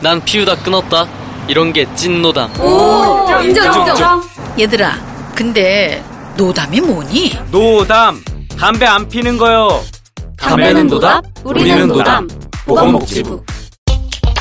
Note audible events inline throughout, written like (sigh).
난 피우다 끊었다. 이런 게 찐 노담. 오, 인정, 인정. 얘들아, 근데 노담이 뭐니? 노담. 담배 안 피는 거요. 담배는 노답, 우리는 노담. 보건복지부.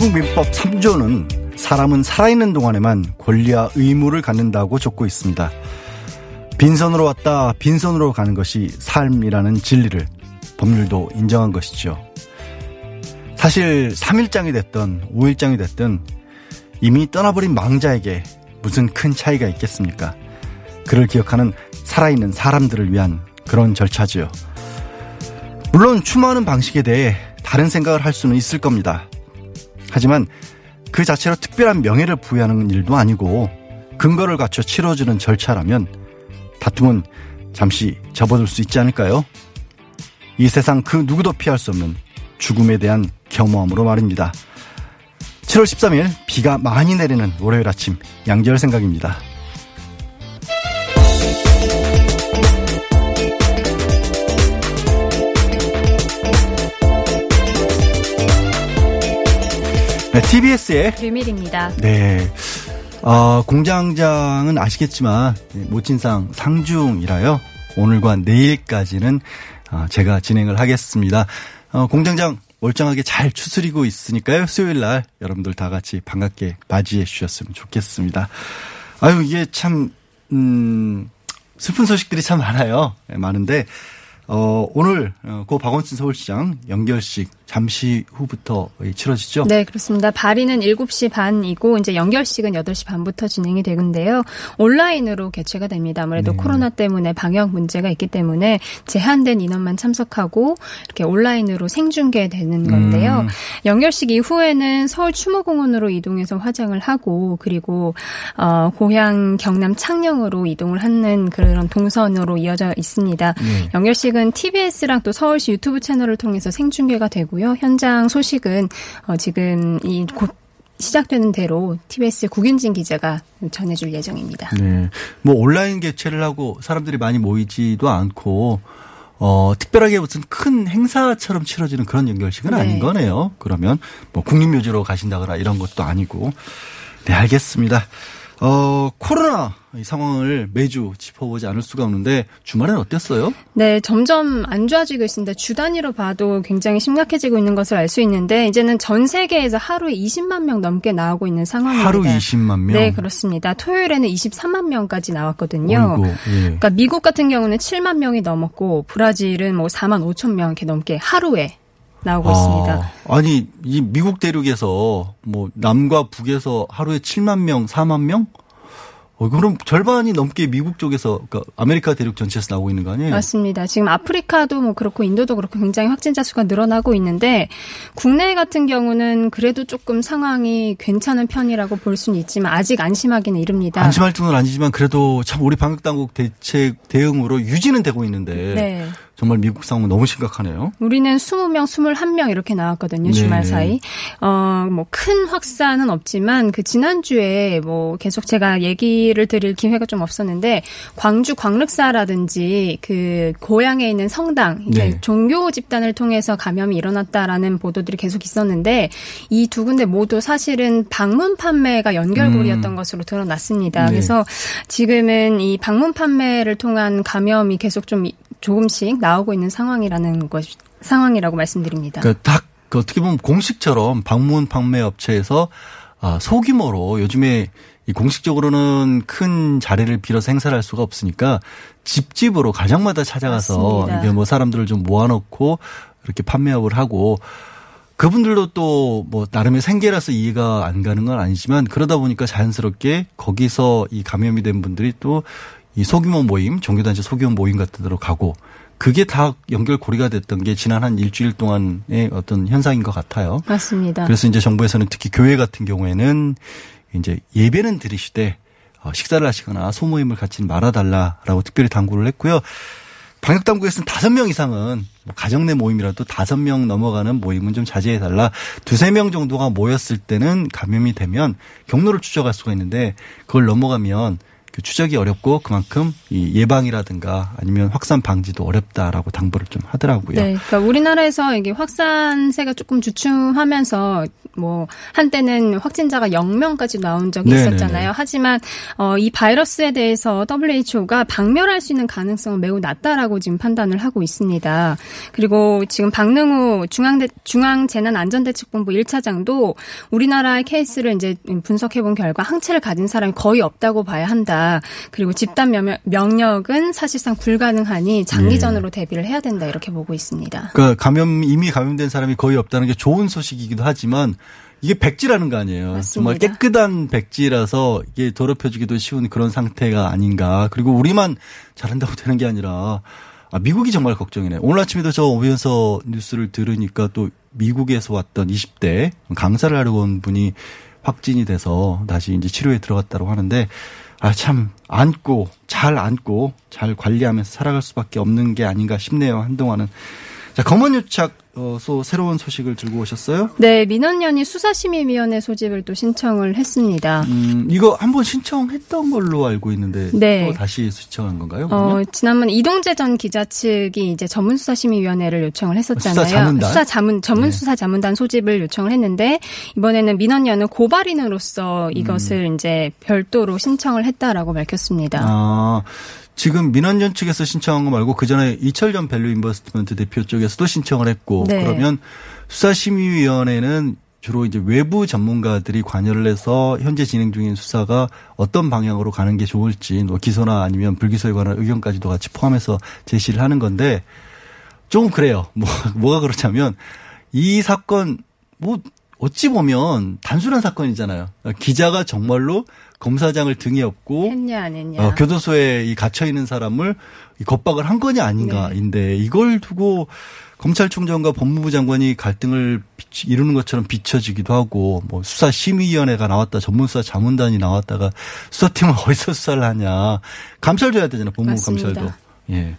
한민국 민법 3조는 사람은 살아있는 동안에만 권리와 의무를 갖는다고 적고 있습니다. 빈손으로 왔다 빈손으로 가는 것이 삶이라는 진리를 법률도 인정한 것이죠. 사실 3일장이 됐던 5일장이 됐든 이미 떠나버린 망자에게 무슨 큰 차이가 있겠습니까? 그를 기억하는 살아있는 사람들을 위한 그런 절차지요. 물론 추모하는 방식에 대해 다른 생각을 할 수는 있을 겁니다. 하지만 그 자체로 특별한 명예를 부여하는 일도 아니고 근거를 갖춰 치러지는 절차라면 다툼은 잠시 접어들 수 있지 않을까요? 이 세상 그 누구도 피할 수 없는 죽음에 대한 겸허함으로 말입니다. 7월 13일 비가 많이 내리는 월요일 아침 양지열 생각입니다. 네, TBS의 비밀입니다. 네. 어, 공장장은 아시겠지만 모친상 상중이라요. 오늘과 내일까지는 어, 제가 진행을 하겠습니다. 어, 공장장 멀쩡하게 잘 추스리고 있으니까요. 수요일 날 여러분들 다 같이 반갑게 맞이해 주셨으면 좋겠습니다. 아유 이게 참 음, 슬픈 소식들이 참 많아요. 네, 많은데 어, 오늘 어, 고 박원순 서울시장 연결식 잠시 후부터 치러지죠? 네, 그렇습니다. 발의는 7시 반이고 이제 연결식은 8시 반부터 진행이 되는데요. 온라인으로 개최가 됩니다. 아무래도 네. 코로나 때문에 방역 문제가 있기 때문에 제한된 인원만 참석하고 이렇게 온라인으로 생중계되는 건데요. 음. 연결식 이후에는 서울 추모공원으로 이동해서 화장을 하고 그리고 어, 고향 경남 창녕으로 이동을 하는 그런 동선으로 이어져 있습니다. 네. 연결식은 TBS랑 또 서울시 유튜브 채널을 통해서 생중계가 되고요. 현장 소식은 어, 지금 이 곧 시작되는 대로 TBS 국윤진 기자가 전해줄 예정입니다. 네. 뭐 온라인 개최를 하고 사람들이 많이 모이지도 않고 어, 특별하게 무슨 큰 행사처럼 치러지는 그런 연결식은 네. 아닌 거네요. 그러면 뭐 국립묘지로 가신다거나 이런 것도 아니고. 네, 알겠습니다. 어, 코로나 이 상황을 매주 짚어보지 않을 수가 없는데 주말엔 어땠어요? 네, 점점 안 좋아지고 있습니다. 주 단위로 봐도 굉장히 심각해지고 있는 것을 알 수 있는데 이제는 전 세계에서 하루에 20만 명 넘게 나오고 있는 상황입니다. 하루 20만 명? 네, 그렇습니다. 토요일에는 23만 명까지 나왔거든요. 어이구, 예. 그러니까 미국 같은 경우는 7만 명이 넘었고 브라질은 뭐 4만 5천 명 이렇게 넘게 하루에 나오고 있습니다. 아, 아니 이 미국 대륙에서 뭐 남과 북에서 하루에 7만 명, 4만 명? 어, 그럼 절반이 넘게 미국 쪽에서 그러니까 아메리카 대륙 전체에서 나오고 있는 거 아니에요? 맞습니다. 지금 아프리카도 뭐 그렇고 인도도 그렇고 굉장히 확진자 수가 늘어나고 있는데 국내 같은 경우는 그래도 조금 상황이 괜찮은 편이라고 볼 수는 있지만 아직 안심하기는 이릅니다. 안심할 정도는 아니지만 그래도 참 우리 방역 당국 대책 대응으로 유지는 되고 있는데 네. 정말 미국 상황은 너무 심각하네요. 우리는 20명, 21명 이렇게 나왔거든요. 주말 네. 사이. 어, 뭐 큰 확산은 없지만 그 지난주에 뭐 계속 제가 얘기를 드릴 기회가 좀 없었는데 광주 광륵사라든지 그 고향에 있는 성당 네. 종교 집단을 통해서 감염이 일어났다라는 보도들이 계속 있었는데 이 두 군데 모두 사실은 방문 판매가 연결고리였던 음. 것으로 드러났습니다. 네. 그래서 지금은 이 방문 판매를 통한 감염이 계속 좀 조금씩 나오고 있는 상황이라는 것 상황이라고 말씀드립니다. 그러니까 딱그 어떻게 보면 공식처럼 방문 판매 업체에서 아, 소규모로 요즘에 이 공식적으로는 큰 자리를 빌어서 행사를 할 수가 없으니까 집집으로 가정마다 찾아가서. 이게 뭐 사람들을 좀 모아놓고 이렇게 판매업을 하고 그분들도 또 뭐 나름의 생계라서 이해가 안 가는 건 아니지만 그러다 보니까 자연스럽게 거기서 이 감염이 된 분들이 또 이 소규모 모임, 종교단체 소규모 모임 같은 데로 가고 그게 다 연결고리가 됐던 게 지난 한 일주일 동안의 어떤 현상인 것 같아요. 맞습니다. 그래서 이제 정부에서는 특히 교회 같은 경우에는 이제 예배는 드리시되 어, 식사를 하시거나 소모임을 갖지는 말아달라라고 특별히 당부를 했고요. 방역 당국에서는 다섯 명 이상은 뭐 가정 내 모임이라도 다섯 명 넘어가는 모임은 좀 자제해 달라. 두세 명 정도가 모였을 때는 감염이 되면 경로를 추적할 수가 있는데 그걸 넘어가면 그 추적이 어렵고 그만큼 이 예방이라든가 아니면 확산 방지도 어렵다라고 당부를 좀 하더라고요. 네, 그러니까 우리나라에서 이게 확산세가 조금 주춤하면서 뭐 한때는 확진자가 0명까지 나온 적이 네네네. 있었잖아요. 하지만 어, 이 바이러스에 대해서 WHO가 박멸할 수 있는 가능성은 매우 낮다라고 지금 판단을 하고 있습니다. 그리고 지금 박능우 중앙대, 중앙재난안전대책본부 1차장도 우리나라의 케이스를 이제 분석해 본 결과 항체를 가진 사람이 거의 없다고 봐야 한다. 그리고 집단 면역은 사실상 불가능하니 장기전으로 대비를 해야 된다 이렇게 보고 있습니다. 그러니까 감염 이미 감염된 사람이 거의 없다는 게 좋은 소식이기도 하지만 이게 백지라는 거 아니에요. 정말 맞습니다. 깨끗한 백지라서 이게 더럽혀지기도 쉬운 그런 상태가 아닌가. 그리고 우리만 잘한다고 되는 게 아니라 아, 미국이 정말 걱정이네. 오늘 아침에도 저 오면서 뉴스를 들으니까 또 미국에서 왔던 20대 강사를 하려고 온 분이 확진이 돼서 다시 이제 치료에 들어갔다고 하는데 아, 참, 안고, 잘 안고, 잘 관리하면서 살아갈 수밖에 없는 게 아닌가 싶네요, 한동안은. 자, 검언유착, 어, 소, 새로운 소식을 들고 오셨어요? 네, 민원연이 수사심의위원회 소집을 또 신청을 했습니다. 음, 이거 한번 신청했던 걸로 알고 있는데. 네. 또 다시 신청한 건가요? 어? 지난번 이동재 전 기자 측이 이제 전문수사심의위원회를 요청을 했었잖아요. 수사자문단? 수사 자문, 네. 전문수사자문단 소집을 요청을 했는데, 이번에는 민원연은 고발인으로서 이것을 음. 이제 별도로 신청을 했다라고 밝혔습니다. 아, 지금 민언련 측에서 신청한 거 말고 그 전에 이철 전 밸류 인베스트먼트 대표 쪽에서도 신청을 했고 네. 그러면 수사심의위원회는 주로 이제 외부 전문가들이 관여를 해서 현재 진행 중인 수사가 어떤 방향으로 가는 게 좋을지 뭐 기소나 아니면 불기소에 관한 의견까지도 같이 포함해서 제시를 하는 건데 좀 그래요. 뭐 (laughs) 뭐가 그렇냐면 이 사건 뭐 어찌 보면 단순한 사건이잖아요. 기자가 정말로 검사장을 등에 업고 했냐 안 했냐. 어, 교도소에 이 갇혀 있는 사람을 이 겁박을 한 거냐 아닌가인데 이걸 두고 검찰총장과 법무부 장관이 갈등을 이루는 것처럼 비춰지기도 하고 뭐 수사 심의위원회가 나왔다 전문수사 자문단이 나왔다가 수사팀은 (laughs) 어디서 수사를 하냐 감찰도 해야 되잖아요 법무부 맞습니다. 감찰도 예.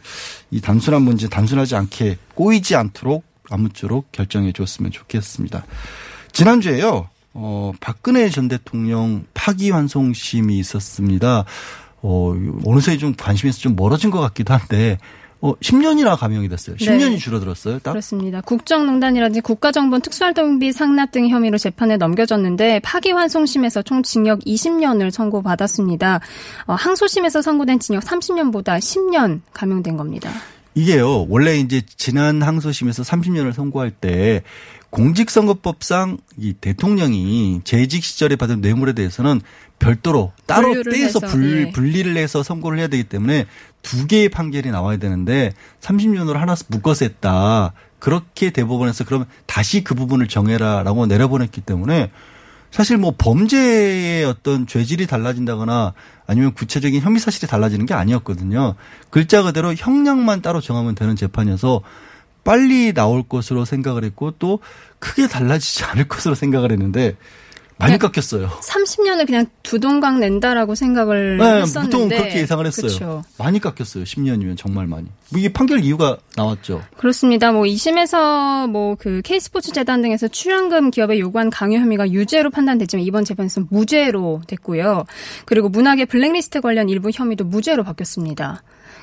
이 단순한 문제 단순하지 않게 꼬이지 않도록 아무쪼록 결정해 줬으면 좋겠습니다. 지난주에요. 어, 박근혜 전 대통령 파기환송심이 있었습니다. 어, 어느새 좀 관심에서 좀 멀어진 것 같기도 한데 어, 10년이나 감형이 됐어요. 10년이 줄어들었어요. 딱. 그렇습니다. 국정농단이라든지 국가정보원 특수활동비 상납 등 혐의로 재판에 넘겨졌는데 파기환송심에서 총 징역 20년을 선고받았습니다. 어, 항소심에서 선고된 징역 30년보다 10년 감형된 겁니다. 이게요. 원래 이제 지난 항소심에서 30년을 선고할 때 공직선거법상 이 대통령이 재직 시절에 받은 뇌물에 대해서는 별도로 따로 떼서 불, 예. 분리를 해서 선고를 해야 되기 때문에 두 개의 판결이 나와야 되는데 30년으로 하나 묶어서 했다. 그렇게 대법원에서 그러면 다시 그 부분을 정해라라고 내려보냈기 때문에 사실 뭐 범죄의 어떤 죄질이 달라진다거나 아니면 구체적인 혐의 사실이 달라지는 게 아니었거든요. 글자 그대로 형량만 따로 정하면 되는 재판이어서 빨리 나올 것으로 생각을 했고 또 크게 달라지지 않을 것으로 생각을 했는데 많이 네. 깎였어요. 30년을 그냥 두 동강 낸다라고 생각을 네, 했었는데 보통 그렇게 예상을 했어요. 그렇죠. 많이 깎였어요. 10년이면 정말 많이. 뭐 이게 판결 이유가 나왔죠. 그렇습니다. 뭐 2심에서 뭐 그 K스포츠 재단 등에서 출연금 기업에 요구한 강요 혐의가 유죄로 판단됐지만 이번 재판에서는 무죄로 됐고요. 그리고 문학의 블랙리스트 관련 일부 혐의도 무죄로 바뀌었습니다.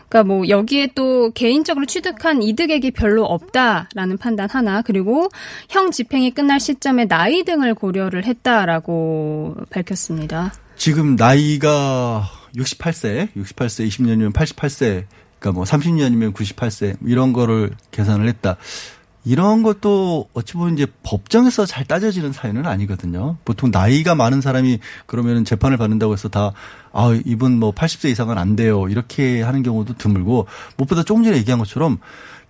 그러니까 뭐 여기에 또 개인적으로 취득한 이득액이 별로 없다라는 판단 하나 그리고 형 집행이 끝날 시점에 나이 등을 고려를 했다라고 밝혔습니다. 지금 나이가 68세, 68세, 20년이면 88세, 그러니까 뭐 30년이면 98세 이런 거를 계산을 했다. 이런 것도 어찌 보면 이제 법정에서 잘 따져지는 사유는 아니거든요. 보통 나이가 많은 사람이 그러면은 재판을 받는다고 해서 다, 아, 이분 뭐 80세 이상은 안 돼요. 이렇게 하는 경우도 드물고, 무엇보다 조금 전에 얘기한 것처럼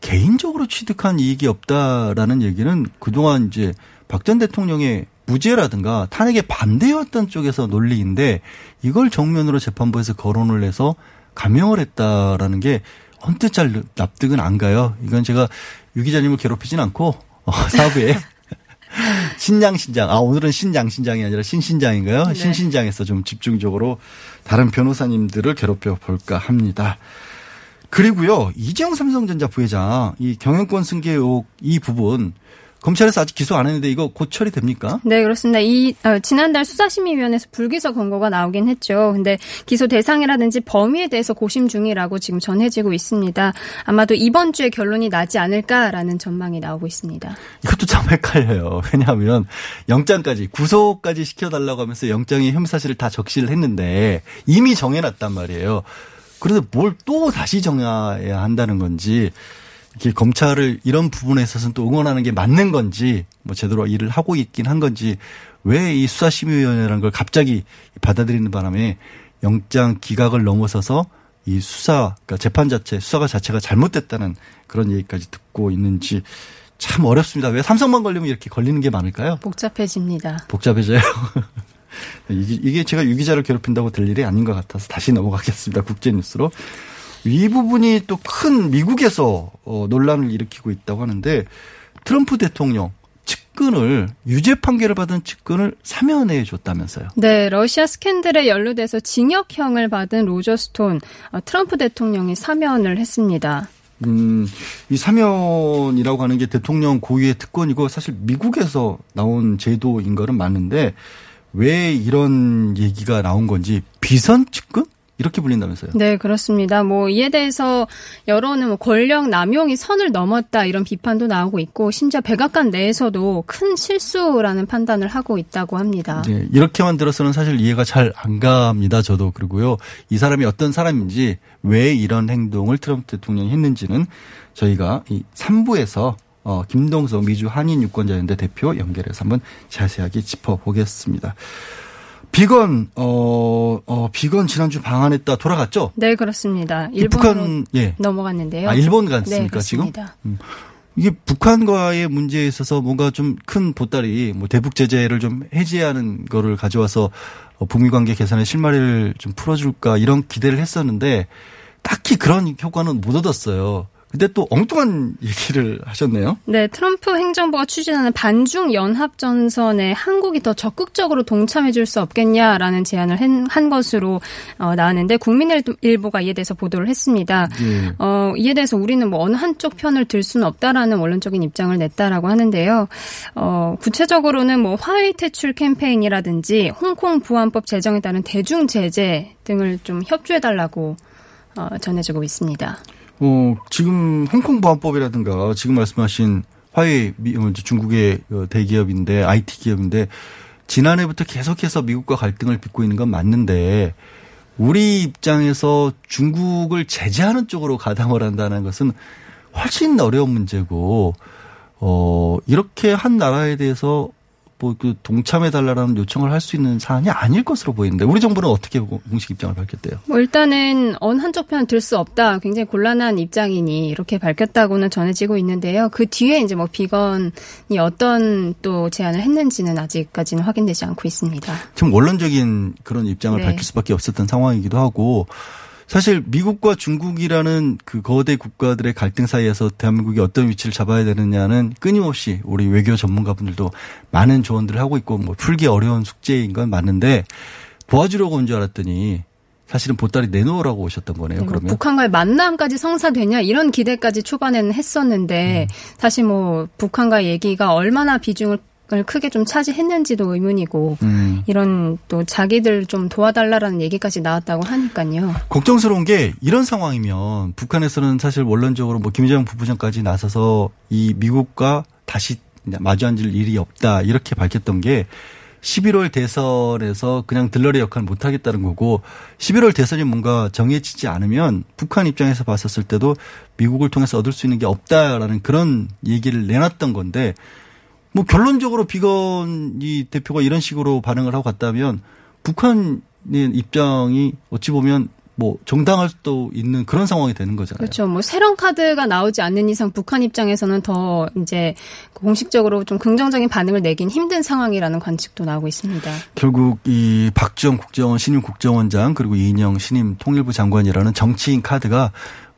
개인적으로 취득한 이익이 없다라는 얘기는 그동안 이제 박 전 대통령의 무죄라든가 탄핵에 반대해왔던 쪽에서 논리인데 이걸 정면으로 재판부에서 거론을 해서 감형을 했다라는 게 언뜻 잘 납득은 안 가요. 이건 제가 유 기자님을 괴롭히진 않고 어, 사부에 (laughs) 신양 신장 아 오늘은 신양 신장이 아니라 신신장인가요? 네. 신신장에서 좀 집중적으로 다른 변호사님들을 괴롭혀 볼까 합니다. 그리고요 이재용 삼성전자 부회장 이 경영권 승계 의혹 이 부분 검찰에서 아직 기소 안 했는데 이거 곧 처리됩니까? 네, 그렇습니다. 이 어, 지난달 수사심의위원회에서 불기소 권고가 나오긴 했죠. 근데 기소 대상이라든지 범위에 대해서 고심 중이라고 지금 전해지고 있습니다. 아마도 이번 주에 결론이 나지 않을까라는 전망이 나오고 있습니다. 이것도 참 헷갈려요. (laughs) 왜냐하면 영장까지 구속까지 시켜달라고 하면서 영장의 혐의 사실을 다 적시를 했는데 이미 정해놨단 말이에요. 그래서 뭘 또 다시 정해야 한다는 건지 이렇게 검찰을 이런 부분에 있어서는 또 응원하는 게 맞는 건지 뭐 제대로 일을 하고 있긴 한 건지 왜 이 수사심의위원회라는 걸 갑자기 받아들이는 바람에 영장 기각을 넘어서서 이 수사, 그러니까 재판 자체, 수사가 자체가 잘못됐다는 그런 얘기까지 듣고 있는지 참 어렵습니다. 왜 삼성만 걸리면 이렇게 걸리는 게 많을까요? 복잡해집니다. 복잡해져요. (laughs) 이게, 이게 제가 유 기자를 괴롭힌다고 될 일이 아닌 것 같아서 다시 넘어가겠습니다. 국제뉴스로. 이 부분이 또 큰 미국에서 어, 논란을 일으키고 있다고 하는데 트럼프 대통령 측근을 유죄 판결을 받은 측근을 사면해 줬다면서요. 네, 러시아 스캔들에 연루돼서 징역형을 받은 로저 스톤 어, 트럼프 대통령이 사면을 했습니다. 음, 이 사면이라고 하는 게 대통령 고유의 특권이고 사실 미국에서 나온 제도인 거는 맞는데 왜 이런 얘기가 나온 건지 비선 측근? 이렇게 불린다면서요. 네, 그렇습니다. 뭐 이에 대해서 여론은 뭐 권력 남용이 선을 넘었다 이런 비판도 나오고 있고 심지어 백악관 내에서도 큰 실수라는 판단을 하고 있다고 합니다. 네, 이렇게만 들어서는 사실 이해가 잘 안 갑니다. 저도 그리고요. 이 사람이 어떤 사람인지 왜 이런 행동을 트럼프 대통령이 했는지는 저희가 이 3부에서 어, 김동석 미주 한인 유권자연대 대표 연결해서 한번 자세하게 짚어보겠습니다. 비건 어, 어 비건 지난주 방한했다 돌아갔죠? 네, 그렇습니다. 이 일본으로 북한 예. 넘어갔는데요. 아 일본 네, 갔습니까 지금? 그렇습니다. 음. 이게 북한과의 문제에 있어서 뭔가 좀 큰 보따리 뭐 대북 제재를 좀 해제하는 거를 가져와서 어, 북미 관계 개선의 실마리를 좀 풀어줄까 이런 기대를 했었는데 딱히 그런 효과는 못 얻었어요. 근데 또 엉뚱한 얘기를 하셨네요. 네, 트럼프 행정부가 추진하는 반중 연합 전선에 한국이 더 적극적으로 동참해 줄 수 없겠냐라는 제안을 한, 한 것으로 어, 나왔는데 국민일보가 이에 대해서 보도를 했습니다. 예. 어, 이에 대해서 우리는 뭐 어느 한쪽 편을 들 수는 없다라는 원론적인 입장을 냈다라고 하는데요. 어, 구체적으로는 뭐 화웨이 퇴출 캠페인이라든지 홍콩 보안법 제정에 따른 대중 제재 등을 좀 협조해 달라고 어, 전해지고 있습니다. 어, 지금 홍콩 보안법이라든가 지금 말씀하신 화웨이 미- 어, 중국의 어, 대기업인데 IT 기업인데 지난해부터 계속해서 미국과 갈등을 빚고 있는 건 맞는데 우리 입장에서 중국을 제재하는 쪽으로 가담을 한다는 것은 훨씬 어려운 문제고 어 이렇게 한 나라에 대해서 뭐 그 동참해 달라는 요청을 할 수 있는 사안이 아닐 것으로 보이는데 우리 정부는 어떻게 공식 입장을 밝혔대요? 뭐 일단은 어느 한쪽 편 들 수 없다. 굉장히 곤란한 입장이니 이렇게 밝혔다고는 전해지고 있는데요. 그 뒤에 이제 뭐 비건이 어떤 또 제안을 했는지는 아직까지는 확인되지 않고 있습니다. 좀 원론적인 그런 입장을 네. 밝힐 수밖에 없었던 상황이기도 하고 사실 미국과 중국이라는 그 거대 국가들의 갈등 사이에서 대한민국이 어떤 위치를 잡아야 되느냐는 끊임없이 우리 외교 전문가분들도 많은 조언들을 하고 있고 뭐 풀기 어려운 숙제인 건 맞는데 도와주려고 온 줄 알았더니 사실은 보따리 내놓으라고 오셨던 거네요. 뭐 그러면 북한과의 만남까지 성사되냐 이런 기대까지 초반에는 했었는데 사실 뭐 북한과의 얘기가 얼마나 비중을 크게 좀 차지했는지도 의문이고 음. 이런 또 자기들 좀 도와달라라는 얘기까지 나왔다고 하니까요. 걱정스러운 게 이런 상황이면 북한에서는 사실 원론적으로 뭐 김정은 부부장까지 나서서 이 미국과 다시 마주 앉을 일이 없다 이렇게 밝혔던 게 11월 대선에서 그냥 들러리 역할을 못 하겠다는 거고 11월 대선이 뭔가 정해지지 않으면 북한 입장에서 봤었을 때도 미국을 통해서 얻을 수 있는 게 없다라는 그런 얘기를 내놨던 건데 뭐 결론적으로 비건이 대표가 이런 식으로 반응을 하고 갔다면 북한의 입장이 어찌 보면 뭐 정당할 수도 있는 그런 상황이 되는 거잖아요. 그렇죠. 뭐 새로운 카드가 나오지 않는 이상 북한 입장에서는 더 이제 공식적으로 좀 긍정적인 반응을 내긴 힘든 상황이라는 관측도 나오고 있습니다. 결국 이 박지원 국정원 신임 국정원장 그리고 이인영 신임 통일부 장관이라는 정치인 카드가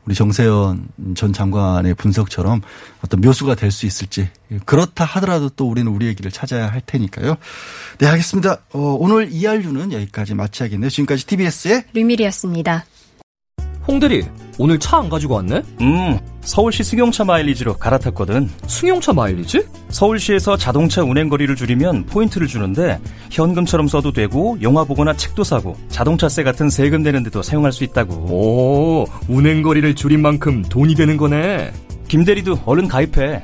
우리 정세현 전 장관의 분석처럼 어떤 묘수가 될 수 있을지 그렇다 하더라도 또 우리는 우리의 길을 찾아야 할 테니까요. 네, 알겠습니다. 어, 오늘 이알류는 여기까지 마쳐야겠네요. 지금까지 TBS의 류밀이었습니다. 홍대리, 오늘 차 안 가지고 왔네? 음, 서울시 승용차 마일리지로 갈아탔거든. 승용차 마일리지? 서울시에서 자동차 운행 거리를 줄이면 포인트를 주는데 현금처럼 써도 되고 영화 보거나 책도 사고 자동차세 같은 세금 내는 데도 사용할 수 있다고. 오, 운행 거리를 줄인 만큼 돈이 되는 거네. 김 대리도 얼른 가입해.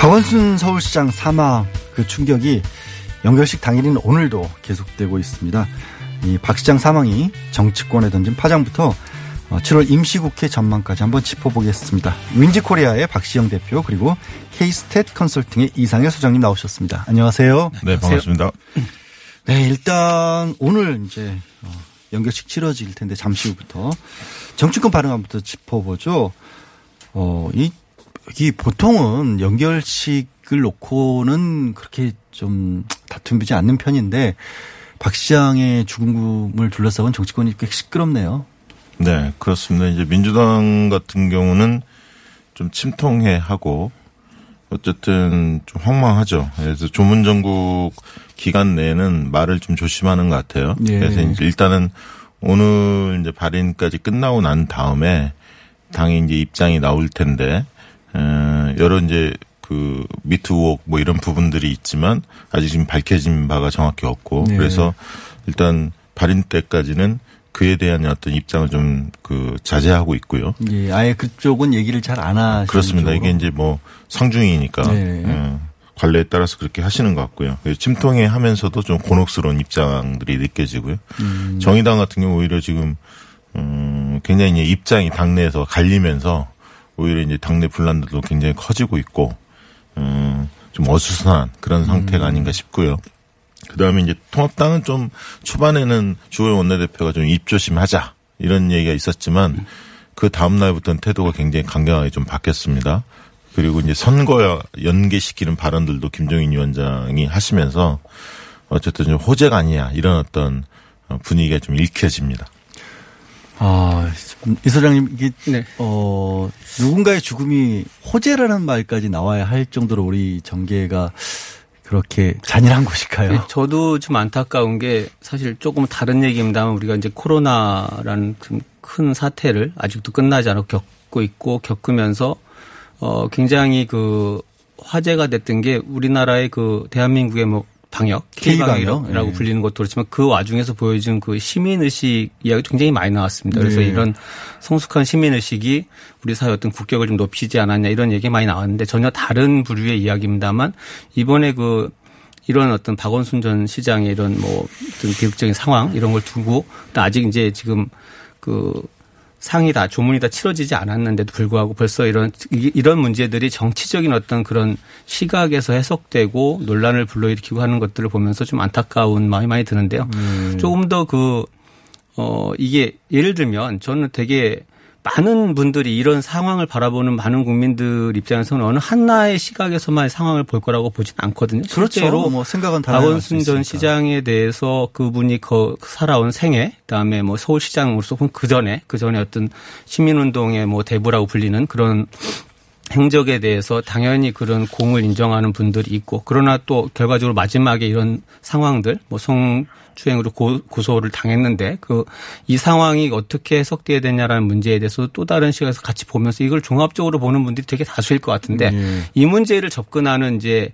박원순 서울시장 사망 그 충격이 연결식 당일인 오늘도 계속되고 있습니다. 이 박 시장 사망이 정치권에 던진 파장부터 7월 임시국회 전망까지 한번 짚어보겠습니다. 윈지코리아의 박시영 대표 그리고 K스탯 컨설팅의 이상일 소장님 나오셨습니다. 안녕하세요. 네, 반갑습니다. 네, 일단 오늘 이제 연결식 치러질 텐데 잠시 후부터 정치권 반응부터 짚어보죠. 어, 이, 이 보통은 연결식을 놓고는 그렇게 좀 다툼이지 않는 편인데 박 시장의 죽음을 둘러싸은 정치권이 꽤 시끄럽네요. 네, 그렇습니다. 이제 민주당 같은 경우는 좀 침통해 하고 어쨌든 좀 황망하죠. 그래서 조문정국 기간 내에는 말을 좀 조심하는 것 같아요. 예. 그래서 이제 일단은 오늘 이제 발의까지 끝나고 난 다음에 당의 이제 입장이 나올 텐데 어, 여러 이제 그 미투 의혹 뭐 이런 부분들이 있지만 아직 지금 밝혀진 바가 정확히 없고 네. 그래서 일단 발의 때까지는 그에 대한 어떤 입장을 좀 그 자제하고 있고요. 예, 아예 그쪽은 얘기를 잘 안 하시는 그렇습니다. 쪽으로. 이게 이제 뭐 상중이니까 네. 어, 관례에 따라서 그렇게 하시는 것 같고요. 침통해 하면서도 좀 곤혹스러운 입장들이 느껴지고요. 음. 정의당 같은 경우 오히려 지금 음, 굉장히 이제 입장이 당내에서 갈리면서 오히려 이제 당내 분란들도 굉장히 커지고 있고 음, 좀 어수선한 그런 상태가 아닌가 싶고요. 그 다음에 이제 통합당은 좀 초반에는 주호영 원내대표가 좀 입조심하자 이런 얘기가 있었지만 그 다음날부터는 태도가 굉장히 강경하게 좀 바뀌었습니다. 그리고 이제 선거 연계시키는 발언들도 김종인 위원장이 하시면서 어쨌든 좀 호재가 아니야 이런 어떤 분위기가 좀 읽혀집니다. 아, 이 소장님, 이게, 네. 어, 누군가의 죽음이 호재라는 말까지 나와야 할 정도로 우리 정계가 그렇게 잔인한 곳일까요? 네, 저도 좀 안타까운 게 사실 조금 다른 얘기입니다만 우리가 이제 코로나라는 좀큰 사태를 아직도 끝나지 않고 겪고 있고 겪으면서 어 굉장히 그 화제가 됐던 게 우리나라의 그 대한민국의 뭐 방역, K방역, K방역이라고 예. 불리는 것도 그렇지만 그 와중에서 보여준 그 시민의식 이야기 굉장히 많이 나왔습니다. 그래서 네. 이런 성숙한 시민의식이 우리 사회 어떤 국격을 좀 높이지 않았냐 이런 얘기 많이 나왔는데 전혀 다른 부류의 이야기입니다만 이번에 그 이런 어떤 박원순 전 시장의 이런 뭐 어떤 비극적인 상황 이런 걸 두고 또 아직 이제 지금 그 상이 다 조문이 다 치러지지 않았는데도 불구하고 벌써 이런 이- 이런 문제들이 정치적인 어떤 그런 시각에서 해석되고 논란을 불러일으키고 하는 것들을 보면서 좀 안타까운 마음이 많이 드는데요. 조금 더그 어 이게 예를 들면 저는 되게 많은 분들이 이런 상황을 바라보는 많은 국민들 입장에서는 어느 하나의 시각에서만 상황을 볼 거라고 보진 않거든요. 그렇죠. 실제로 뭐 생각은 박원순 수 전. 시장에 대해서 그분이 그 살아온 생애, 그다음에 뭐 서울시장으로서 그 전에 그 전에 어떤 시민운동의 뭐 대부라고 불리는 그런 행적에 대해서 당연히 그런 공을 인정하는 분들이 있고 그러나 또 결과적으로 마지막에 이런 상황들 뭐 성추행으로 고, 고소를 당했는데 그 이 상황이 어떻게 해석돼야 되냐라는 문제에 대해서 또 다른 시각에서 같이 보면서 이걸 종합적으로 보는 분들이 되게 다수일 것 같은데 예. 이 문제를 접근하는 이제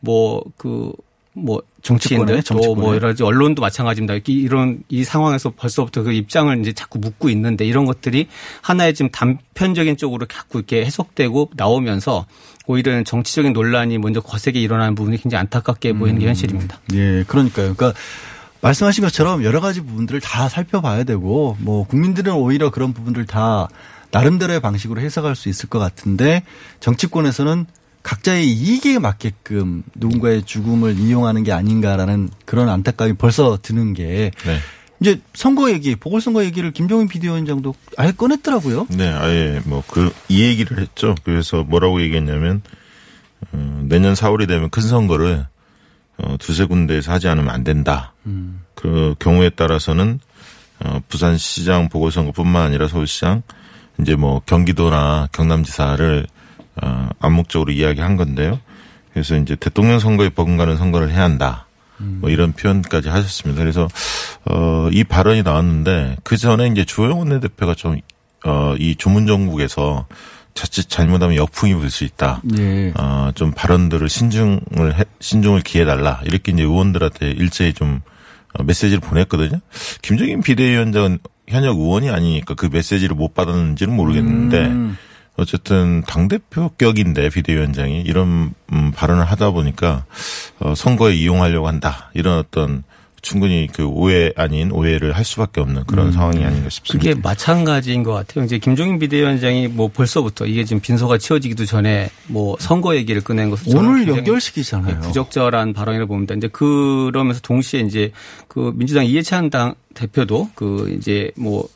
뭐그뭐 정치인들. 또뭐 여러 가지 언론도 마찬가지입니다. 이- 이런 이 상황에서 벌써부터 그 입장을 이제 자꾸 묻고 있는데 이런 것들이 하나의 지금 단편적인 쪽으로 자꾸 이렇게 해석되고 나오면서 오히려 정치적인 논란이 먼저 거세게 일어나는 부분이 굉장히 안타깝게 보이는 게 현실입니다. 예, 그러니까요. 그러니까 말씀하신 것처럼 여러 가지 부분들을 다 살펴봐야 되고 뭐 국민들은 오히려 그런 부분들 다 나름대로의 방식으로 해석할 수 있을 것 같은데 정치권에서는 각자의 이익에 맞게끔 누군가의 죽음을 이용하는 게 아닌가라는 그런 안타까움이 벌써 드는 게 네. 이제 선거 얘기, 보궐선거 얘기를 김종인 비대위원장도 아예 꺼냈더라고요. 네, 아예 뭐 그 이 얘기를 했죠. 그래서 뭐라고 얘기했냐면 어, 내년 4월이 되면 큰 선거를 어, 두세 군데에서 하지 않으면 안 된다. 음. 그 경우에 따라서는 어, 부산시장 보궐선거뿐만 아니라 서울시장 이제 뭐 경기도나 경남지사를 어, 암묵적으로 이야기한 건데요. 그래서 이제 대통령 선거에 버금가는 선거를 해야 한다. 뭐 이런 표현까지 하셨습니다. 그래서 어, 이 발언이 나왔는데 그 전에 이제 주호영 원내대표가 좀 어, 이 조문 정국에서 자칫 잘못하면 역풍이 불 수 있다. 예. 어, 좀 발언들을 신중을 해, 신중을 기해달라. 이렇게 이제 의원들한테 일제히 좀 어, 메시지를 보냈거든요. 김정인 비대위원장은 현역 의원이 아니니까 그 메시지를 못 받았는지는 모르겠는데 음. 어쨌든 당대표 격인데 비대위원장이 이런 음, 발언을 하다 보니까 어, 선거에 이용하려고 한다. 이런 어떤 충분히 그 오해 아닌 오해를 할 수밖에 없는 그런 음. 상황이 아닌가 싶습니다. 그게 마찬가지인 것 같아요. 이제 김종인 비대위원장이 뭐 벌써부터 이게 지금 빈소가 치워지기도 전에 뭐 선거 얘기를 꺼낸 것은 오늘 굉장히 연결식이잖아요. 부적절한 발언이라고 봅니다. 이제 그러면서 동시에 이제 그 민주당 이해찬 당 대표도 그 이제 뭐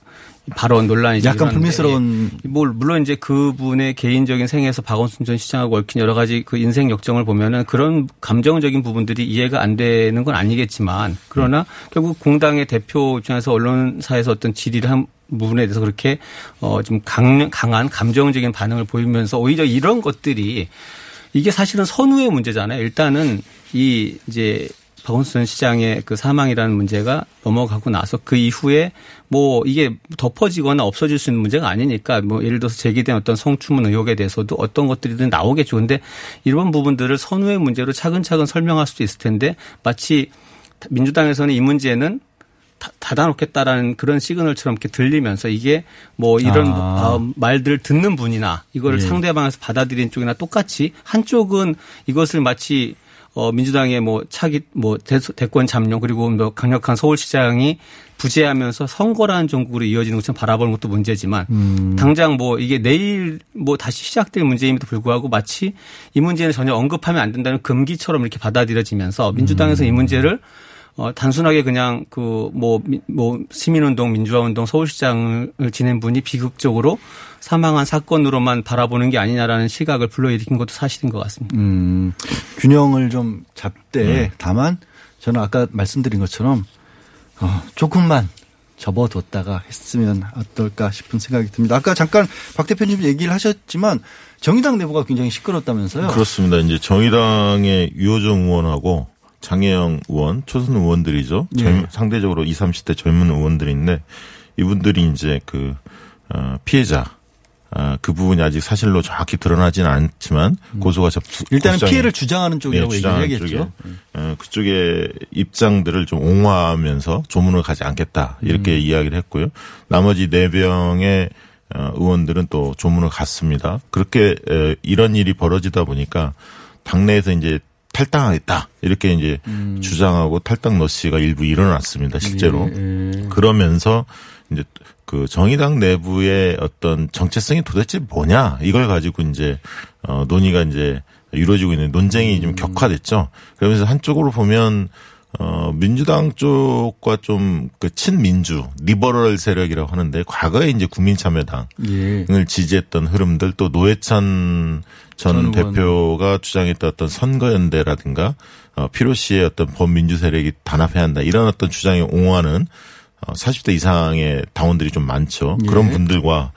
발언 논란이 약간 불미스러운 뭐 물론 이제 그분의 개인적인 생애에서 박원순 전 시장하고 얽힌 여러 가지 그 인생 역정을 보면은 그런 감정적인 부분들이 이해가 안 되는 건 아니겠지만 그러나 결국 공당의 대표 입장에서 언론사에서 어떤 질의를 한 부분에 대해서 그렇게 어좀 강한 감정적인 반응을 보이면서 오히려 이런 것들이 이게 사실은 선후의 문제잖아요. 일단은 이 이제 박원순 시장의 그 사망이라는 문제가 넘어가고 나서 그 이후에 뭐 이게 덮어지거나 없어질 수 있는 문제가 아니니까 뭐 예를 들어서 제기된 어떤 성추문 의혹에 대해서도 어떤 것들이든 나오겠죠. 근데 이런 부분들을 선후의 문제로 차근차근 설명할 수도 있을 텐데 마치 민주당에서는 이 문제는 닫아놓겠다라는 그런 시그널처럼 이렇게 들리면서 이게 뭐 이런 아. 말들을 듣는 분이나 이거를 예. 상대방에서 받아들인 쪽이나 똑같이 한쪽은 이것을 마치 어 민주당의 뭐 차기 뭐 대권 잠룡 그리고 뭐 강력한 서울시장이 부재하면서 선거라는 종국으로 이어지는 것처럼 바라보는 것도 문제지만 음. 당장 뭐 이게 내일 뭐 다시 시작될 문제임에도 불구하고 마치 이 문제는 전혀 언급하면 안 된다는 금기처럼 이렇게 받아들여지면서 민주당에서 음. 이 문제를 어, 단순하게 그냥 그, 뭐, 뭐, 시민운동, 민주화운동, 서울시장을 지낸 분이 비극적으로 사망한 사건으로만 바라보는 게 아니냐라는 시각을 불러일으킨 것도 사실인 것 같습니다. 음, 균형을 좀 잡되 네. 다만 저는 아까 말씀드린 것처럼 어, 조금만 접어뒀다가 했으면 어떨까 싶은 생각이 듭니다. 아까 잠깐 박 대표님 얘기를 하셨지만 정의당 내부가 굉장히 시끄럽다면서요? 그렇습니다. 이제 정의당의 유호정 의원하고 장혜영 의원, 초선 의원들이죠. 네. 젊, 상대적으로 20, 30대 젊은 의원들인데 이분들이 이제 그 어, 피해자 아, 그 부분이 아직 사실로 정확히 드러나지는 않지만 음. 고소가 접수 일단은 피해를 주장하는 쪽이라고 네, 얘기하겠죠. 쪽에, 어, 그쪽의 입장들을 좀 옹호하면서 조문을 가지 않겠다 이렇게 음. 이야기를 했고요. 나머지 네 명의 어, 의원들은 또 조문을 갔습니다. 그렇게 이런 일이 벌어지다 보니까 당내에서 이제 탈당하겠다 이렇게 이제 음. 주장하고 탈당 러시가 일부 일어났습니다 실제로 예, 예. 그러면서 이제 그 정의당 내부의 어떤 정체성이 도대체 뭐냐 이걸 가지고 이제 어 논의가 이제 이루어지고 있는 논쟁이 좀 음. 격화됐죠 그러면서 한쪽으로 보면 어, 민주당 쪽과 좀 그 친민주, 리버럴 세력이라고 하는데 과거에 이제 국민참여당을 예. 지지했던 흐름들 또 노회찬 전, 전 대표가 주장했던 어떤 선거연대라든가 어, 피로 씨의 어떤 범민주 세력이 단합해야 한다 이런 어떤 주장에 옹호하는 어, 40대 이상의 당원들이 좀 많죠. 예. 그런 분들과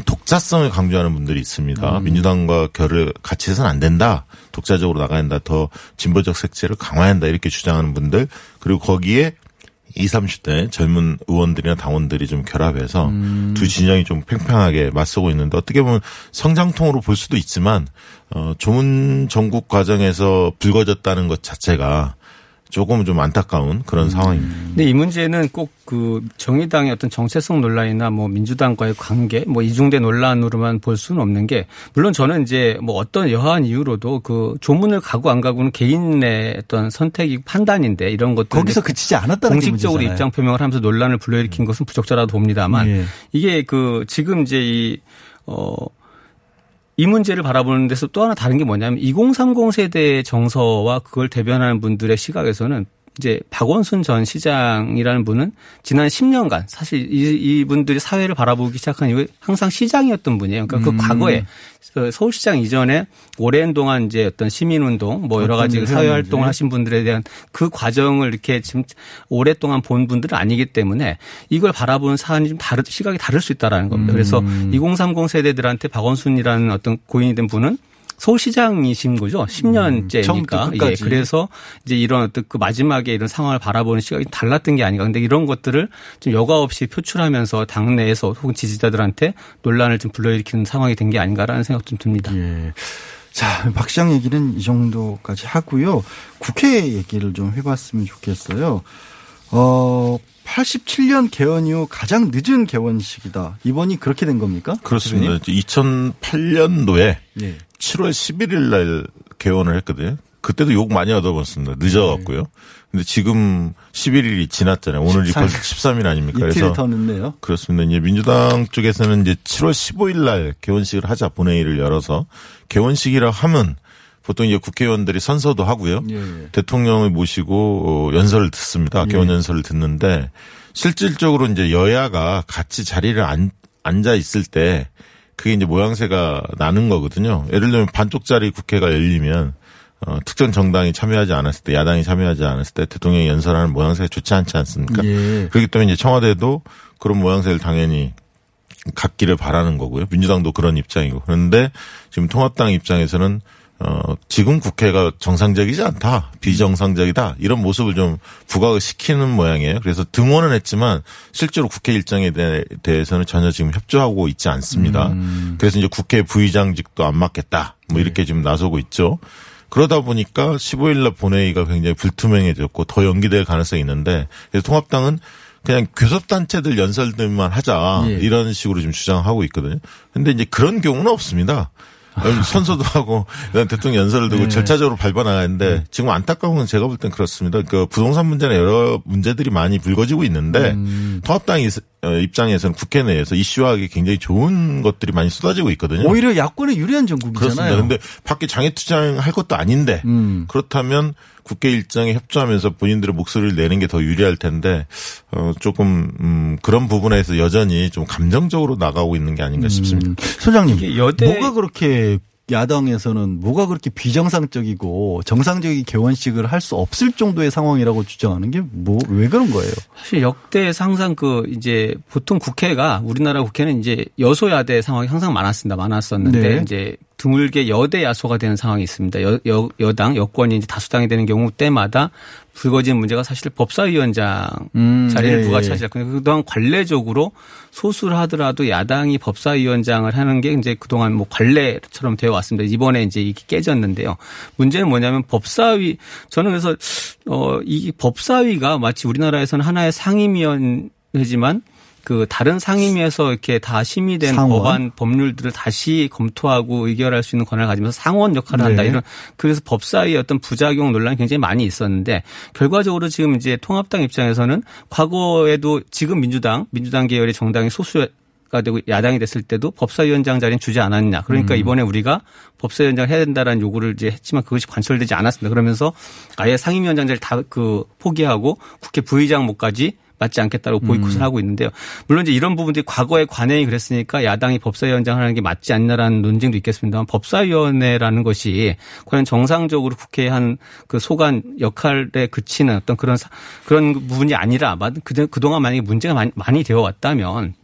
독자성을 강조하는 분들이 있습니다. 음. 민주당과 결을 같이 해서는 안 된다. 독자적으로 나가야 한다. 더 진보적 색채를 강화해야 한다. 이렇게 주장하는 분들. 그리고 거기에 20, 30대 젊은 의원들이나 당원들이 좀 결합해서 음. 두 진영이 좀 팽팽하게 맞서고 있는데 어떻게 보면 성장통으로 볼 수도 있지만 어 좋은 전국 과정에서 불거졌다는 것 자체가 조금 좀 안타까운 그런 음. 상황입니다. 근데 이 문제는 꼭 그 정의당의 어떤 정체성 논란이나 뭐 민주당과의 관계 뭐 이중대 논란으로만 볼 수는 없는 게 물론 저는 이제 뭐 어떤 여하한 이유로도 그 조문을 가고 안 가고는 개인의 어떤 선택이 판단인데 이런 것들 거기서 그치지 않았다는 공식적으로 입장 표명을 하면서 논란을 불러일으킨 것은 부적절하다고 봅니다만 예. 이게 그 지금 이제 이 어 이 문제를 바라보는 데서 또 하나 다른 게 뭐냐면 2030 세대의 정서와 그걸 대변하는 분들의 시각에서는 이제 박원순 전 시장이라는 분은 지난 10년간 사실 이, 이분들이 사회를 바라보기 시작한 이후에 항상 시장이었던 분이에요. 그러니까 그 음. 그 과거에 서울시장 이전에 오랜 동안 이제 어떤 시민운동 뭐 여러 가지 사회 활동을 하신 분들에 대한 그 과정을 이렇게 지금 오랫동안 본 분들은 아니기 때문에 이걸 바라보는 사안이 좀 다른 시각이 다를 수 있다라는 겁니다. 그래서 2030 음. 세대들한테 박원순이라는 어떤 고인이 된 분은 서울시장이신 거죠. 10년째니까. 음, 예. 그래서 이제 이런 어떤 그 마지막에 이런 상황을 바라보는 시각이 달랐던 게 아닌가. 근데 이런 것들을 좀 여과 없이 표출하면서 당내에서 혹은 지지자들한테 논란을 좀 불러일으키는 상황이 된 게 아닌가라는 생각 좀 듭니다. 예. 자, 박 시장 얘기는 이 정도까지 하고요. 국회 얘기를 좀 해봤으면 좋겠어요. 어, 87년 개원 이후 가장 늦은 개원식이다. 이번이 그렇게 된 겁니까? 그렇습니다. 대표님? 2008년도에 예. 7월 11일 날 개원을 했거든요. 그때도 욕 많이 얻어봤습니다. 늦어갖고요. 네. 근데 지금 11일이 지났잖아요. 오늘이 13, 벌써 13일 아닙니까? 그래서 더 늦네요. 그렇습니다. 이제 민주당 쪽에서는 이제 7월 15일 날 개원식을 하자 본회의를 열어서 개원식이라 하면 보통 이제 국회의원들이 선서도 하고요. 예. 대통령을 모시고 어, 연설을 듣습니다. 예. 개원 연설을 듣는데 실질적으로 이제 여야가 같이 자리를 앉, 앉아 있을 때 그게 이제 모양새가 나는 거거든요. 예를 들면 반쪽짜리 국회가 열리면 어, 특정 정당이 참여하지 않았을 때, 야당이 참여하지 않았을 때 대통령이 연설하는 모양새가 좋지 않지 않습니까? 예. 그렇기 때문에 이제 청와대도 그런 모양새를 당연히 갖기를 바라는 거고요. 민주당도 그런 입장이고. 그런데 지금 통합당 입장에서는 어, 지금 국회가 정상적이지 않다. 비정상적이다. 이런 모습을 좀 부각을 시키는 모양이에요. 그래서 등원은 했지만 실제로 국회 일정에 대, 대해서는 전혀 지금 협조하고 있지 않습니다. 음. 그래서 이제 국회 부의장직도 안 맡겠다. 뭐 이렇게 지금 나서고 있죠. 그러다 보니까 15일날 본회의가 굉장히 불투명해졌고 더 연기될 가능성이 있는데 그래서 통합당은 그냥 교섭단체들 연설들만 하자 예. 이런 식으로 지금 주장하고 있거든요. 근데 이제 그런 경우는 없습니다. 선서도 하고 대통령 연설을 두고 네. 절차적으로 밟아 나가는데 지금 안타까운 건 제가 볼 땐 그렇습니다. 그 부동산 문제나 여러 문제들이 많이 불거지고 있는데 음. 통합당 입장에서는 국회 내에서 이슈화하기 굉장히 좋은 것들이 많이 쏟아지고 있거든요. 오히려 야권에 유리한 정국이잖아요. 그렇습니다. 근데 밖에 장애 투쟁할 것도 아닌데 음. 그렇다면 국회 일정에 협조하면서 본인들의 목소리를 내는 게 더 유리할 텐데 어 조금 음 그런 부분에서 여전히 좀 감정적으로 나가고 있는 게 아닌가 싶습니다. 소장님, 여대- 뭐가 그렇게 야당에서는 뭐가 그렇게 비정상적이고 정상적인 개원식을 할 수 없을 정도의 상황이라고 주장하는 게 뭐 왜 그런 거예요? 사실 역대에서 항상 그 이제 보통 국회가 우리나라 국회는 이제 여소야대 상황이 항상 많았습니다. 많았었는데 네. 이제 드물게 여대 야소가 되는 상황이 있습니다. 여, 여, 여 당 여권이 이제 다수당이 되는 경우 때마다 불거진 문제가 사실 법사위원장 음, 자리를 예, 누가 예. 차지할 거냐. 그동안 관례적으로 소수를 하더라도 야당이 법사위원장을 하는 게 이제 그동안 뭐 관례처럼 되어 왔습니다. 이번에 이제 이게 깨졌는데요. 문제는 뭐냐면 법사위 저는 그래서 어이 법사위가 마치 우리나라에서는 하나의 상임위원 회지만 그 다른 상임위에서 이렇게 다 심의된 상원. 법안 법률들을 다시 검토하고 의결할 수 있는 권한을 가지면서 상원 역할을 한다 네. 이런 그래서 법사위의 어떤 부작용 논란이 굉장히 많이 있었는데 결과적으로 지금 이제 통합당 입장에서는 과거에도 지금 민주당 민주당 계열의 정당이 소수 가 되고 야당이 됐을 때도 법사위원장 자리는 주지 않았냐. 그러니까 음. 이번에 우리가 법사위원장 해야 된다라는 요구를 이제 했지만 그것이 관철되지 않았습니다. 그러면서 아예 상임위원장 자리를 다 그 포기하고 국회 부의장 목까지 맞지 않겠다고 보이콧을 음. 하고 있는데요. 물론 이제 이런 부분들이 과거에 관행이 그랬으니까 야당이 법사위원장 하는 게 맞지 않냐라는 논쟁도 있겠습니다만 법사위원회라는 것이 과연 정상적으로 국회의 한 그 소관 역할에 그치는 어떤 그런 사- 그런 부분이 아니라 그- 그동안 만약에 문제가 많이, 많이 되어 왔다면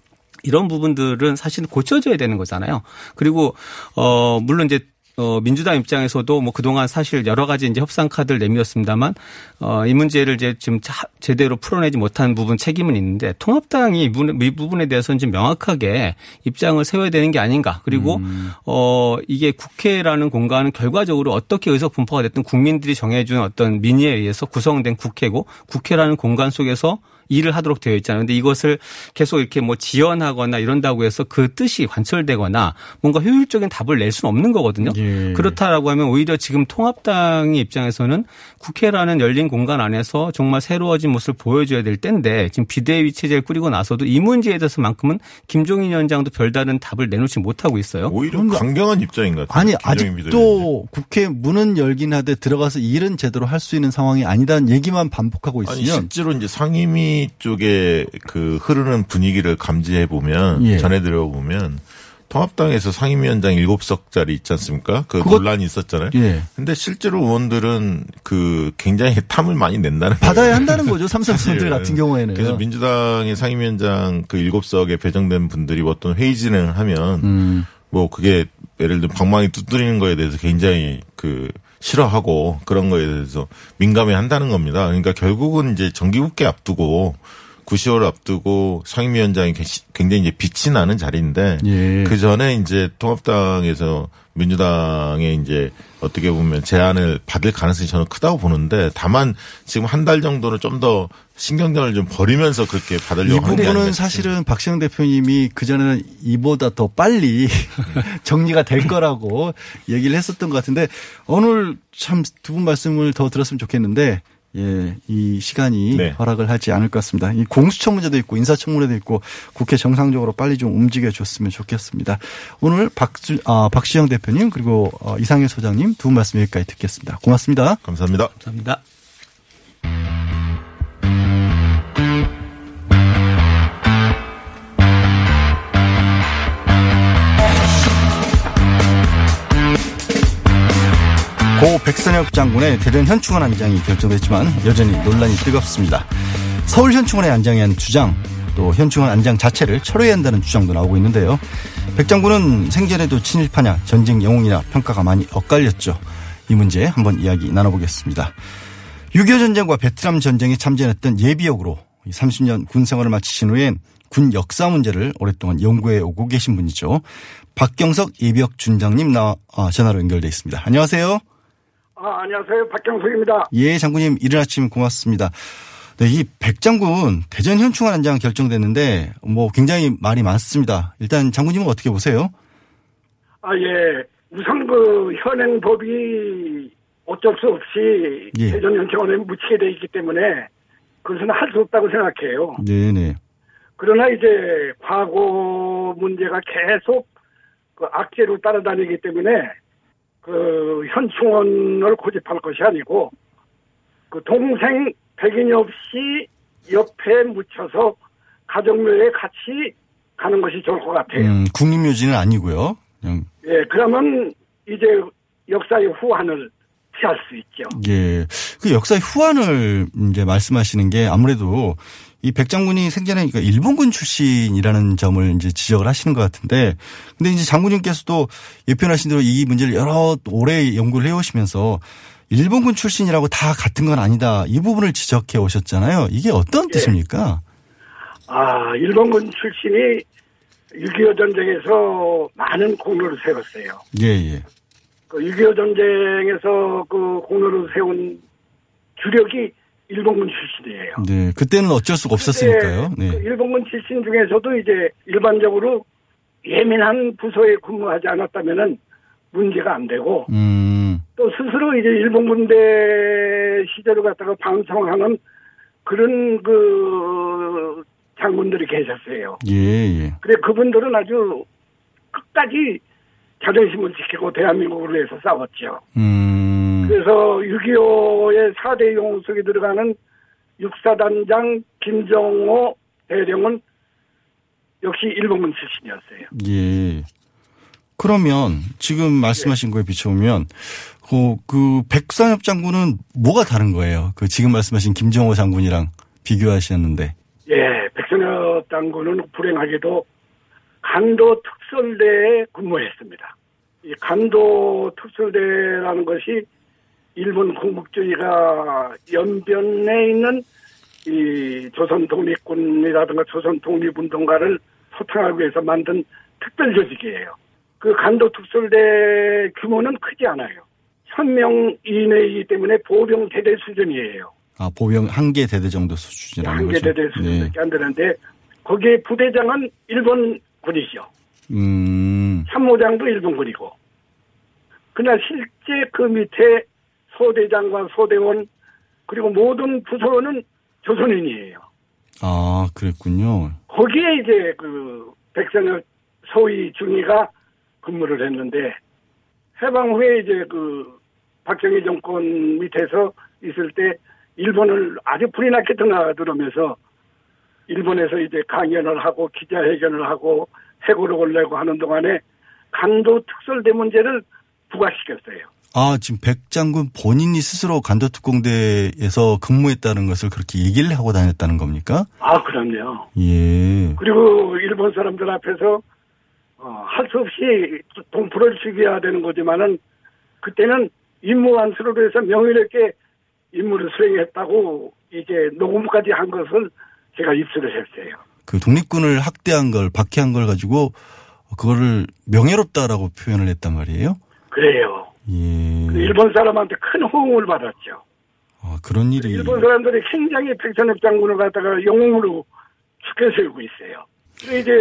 이런 부분들은 사실 고쳐져야 되는 거잖아요. 그리고 어 물론 이제 어 민주당 입장에서도 뭐 그동안 사실 여러 가지 이제 협상 카드를 내밀었습니다만 어 이 문제를 이제 지금 자- 제대로 풀어내지 못한 부분 책임은 있는데 통합당이 이 부분- 이 부분에 대해서는 좀 명확하게 입장을 세워야 되는 게 아닌가. 그리고 어 이게 국회라는 공간은 결과적으로 어떻게 의석 분포가 됐든 국민들이 정해준 어떤 민의에 의해서 구성된 국회고 국회라는 공간 속에서 일을 하도록 되어 있잖아요. 근데 이것을 계속 이렇게 뭐 지연하거나 이런다고 해서 그 뜻이 관철되거나 뭔가 효율적인 답을 낼 수는 없는 거거든요. 그렇다라고 하면 오히려 지금 통합당의 입장에서는 국회라는 열린 공간 안에서 정말 새로워진 모습을 보여줘야 될 때인데 지금 비대위 체제를 꾸리고 나서도 이 문제에 대해서만큼은 김종인 위원장도 별다른 답을 내놓지 못하고 있어요. 오히려 강경한 입장인 것 같아요. 아니. 아직도 국회 문은 열긴 하되 들어가서 일은 제대로 할 수 있는 상황이 아니다는 얘기만 반복하고 아니 있으면 실제로 이제 상임위 쪽에 그 흐르는 분위기를 감지해 보면 예. 전해 들어 보면 통합당에서 상임위원장 7석짜리 있지 않습니까? 그 그것- 논란이 있었잖아요. 예. 근데 실제로 의원들은 그 굉장히 탐을 많이 낸다는 받아야 거예요. 한다는 거죠. 삼성 (laughs) 의원들 사실. 같은 경우에는. 그래서 민주당의 상임위원장 그 7석에 배정된 분들이 어떤 회의 진행을 하면 음. 뭐 그게 예를 들면 방망이 두드리는 거에 대해서 굉장히 그 싫어하고 그런 거에 대해서 민감해 한다는 겁니다. 그러니까 결국은 이제 정기국회 앞두고 9시월 앞두고 상임위원장이 굉장히 이제 빛이 나는 자리인데 예. 그 전에 이제 통합당에서 민주당의 이제 어떻게 보면 제안을 받을 가능성이 저는 크다고 보는데 다만 지금 한 달 정도는 좀 더 신경전을 좀 버리면서 그렇게 이 받으려고 하는 게 부분은 아닌가 사실은 박시영 대표님이 그전에는 이보다 더 빨리 (laughs) 정리가 될 거라고 얘기를 했었던 것 같은데 오늘 참 두 분 말씀을 더 들었으면 좋겠는데 예, 이 시간이 네. 허락을 하지 않을 것 같습니다. 이 공수처 문제도 있고 인사청문회도 있고 국회 정상적으로 빨리 좀 움직여 줬으면 좋겠습니다. 오늘 박주, 아, 박시영 대표님 그리고 어, 이상일 소장님 두 분 말씀 여기까지 듣겠습니다. 고맙습니다. 감사합니다. 감사합니다. 고 백선엽 장군의 대전 현충원 안장이 결정됐지만 여전히 논란이 뜨겁습니다. 서울 현충원의 안장에 한 주장 또 현충원 안장 자체를 철회해야 한다는 주장도 나오고 있는데요. 백 장군은 생전에도 친일파냐 전쟁 영웅이냐 평가가 많이 엇갈렸죠. 이 문제 한번 이야기 나눠보겠습니다. 6.25 전쟁과 베트남 전쟁에 참전했던 예비역으로 30년 군 생활을 마치신 후엔 군 역사 문제를 오랫동안 연구해 오고 계신 분이죠. 박경석 예비역 준장님 나 아, 전화로 연결돼 있습니다. 안녕하세요. 아, 안녕하세요. 박경석입니다. 예, 장군님 이른 아침 고맙습니다. 네, 이 백장군 대전 현충원 안장 결정됐는데 뭐 굉장히 말이 많습니다. 일단 장군님은 어떻게 보세요? 아, 예. 우선 그 현행 법이 어쩔 수 없이 예. 대전 현충원에 묻히게 돼 있기 때문에 그것은 할 수 없다고 생각해요. 네네. 그러나 이제 과거 문제가 계속 그 악재로 따라다니기 때문에 그 현충원을 고집할 것이 아니고 그 동생 백인엽 씨 옆에 묻혀서 가정묘에 같이 가는 것이 좋을 것 같아요. 음, 국립묘지는 아니고요. 그냥 예, 그러면 이제 역사의 후한을 피할 수 있죠. 예. 그 역사의 후환을 이제 말씀하시는 게 아무래도 이 백장군이 생전에 그러니까 일본군 출신이라는 점을 이제 지적을 하시는 것 같은데 근데 이제 장군님께서도 예편하신 대로 이 문제를 여러 오래 연구를 해오시면서 일본군 출신이라고 다 같은 건 아니다. 이 부분을 지적해 오셨잖아요. 이게 어떤 뜻입니까? 아, 일본군 출신이 6.25 전쟁에서 많은 공로를 세웠어요. 예, 예. 그6.25 전쟁에서 그 공로를 세운 주력이 일본군 출신이에요. 네. 그때는 어쩔 수가 없었으니까요. 네. 그 일본군 출신 중에서도 이제 일반적으로 예민한 부서에 근무하지 않았다면은 문제가 안 되고 음. 또 스스로 이제 일본 군대 시절을 갖다가 방송하는 그런 그 장군들이 계셨어요. 예, 예. 그래 그분들은 아주 끝까지 자존심을 지키고 대한민국을 위해서 싸웠죠. 음. 그래서 6.25의 4대 영웅 속에 들어가는 육사단장 김정호 대령은 역시 일본군 출신이었어요. 예. 그러면 지금 말씀하신 거에 비춰보면 그, 그 백산엽 장군은 뭐가 다른 거예요? 그 지금 말씀하신 김정호 장군이랑 비교하셨는데. 예, 백선엽 장군은 불행하게도 간도 특설대에 근무했습니다. 이 간도 특설대라는 것이 일본 공국주의가 연변에 있는 이 조선 독립군이라든가 조선 독립운동가를 소탕하기 위해서 만든 특별 조직이에요. 그 간도 특설대 규모는 크지 않아요. 1000명 이내이기 때문에 보병 대대 수준이에요. 아, 보병 한 개 대대 정도 수준이라는 한개 거죠. 대대 네. 수준밖에 안 되는데 거기에 부대장은 일본 군이죠. 음. 참모장도 일본 군이고. 그러나 실제 그 밑에 소대장과 소대원 그리고 모든 부서는 조선인이에요. 아, 그랬군요. 거기에 이제 그 백선엽 소위 중위가 근무를 했는데 해방 후에 이제 그 박정희 정권 밑에서 있을 때 일본을 아주 불이 나게 드나들으면서 일본에서 이제 강연을 하고 기자회견을 하고 해고록을 내고 하는 동안에 간도 특설대 문제를 부각시켰어요. 아, 지금 백 장군 본인이 스스로 간도 특공대에서 근무했다는 것을 그렇게 얘기를 하고 다녔다는 겁니까? 아, 그럼요. 예. 그리고 일본 사람들 앞에서 어, 할 수 없이 동포를 죽여야 되는 거지만은 그때는 임무 완수를 위해서 명예롭게 임무를 수행했다고 이제 녹음까지 한 것을 제가 입수를 했어요. 그 독립군을 학대한 걸, 박해한 걸 가지고 그거를 명예롭다라고 표현을 했단 말이에요? 그래요. 예. 그 일본 사람한테 큰 호응을 받았죠. 아, 그런 일이. 일본 사람들이 굉장히 백선엽 장군을 갖다가 영웅으로 축해 세우고 있어요. 이제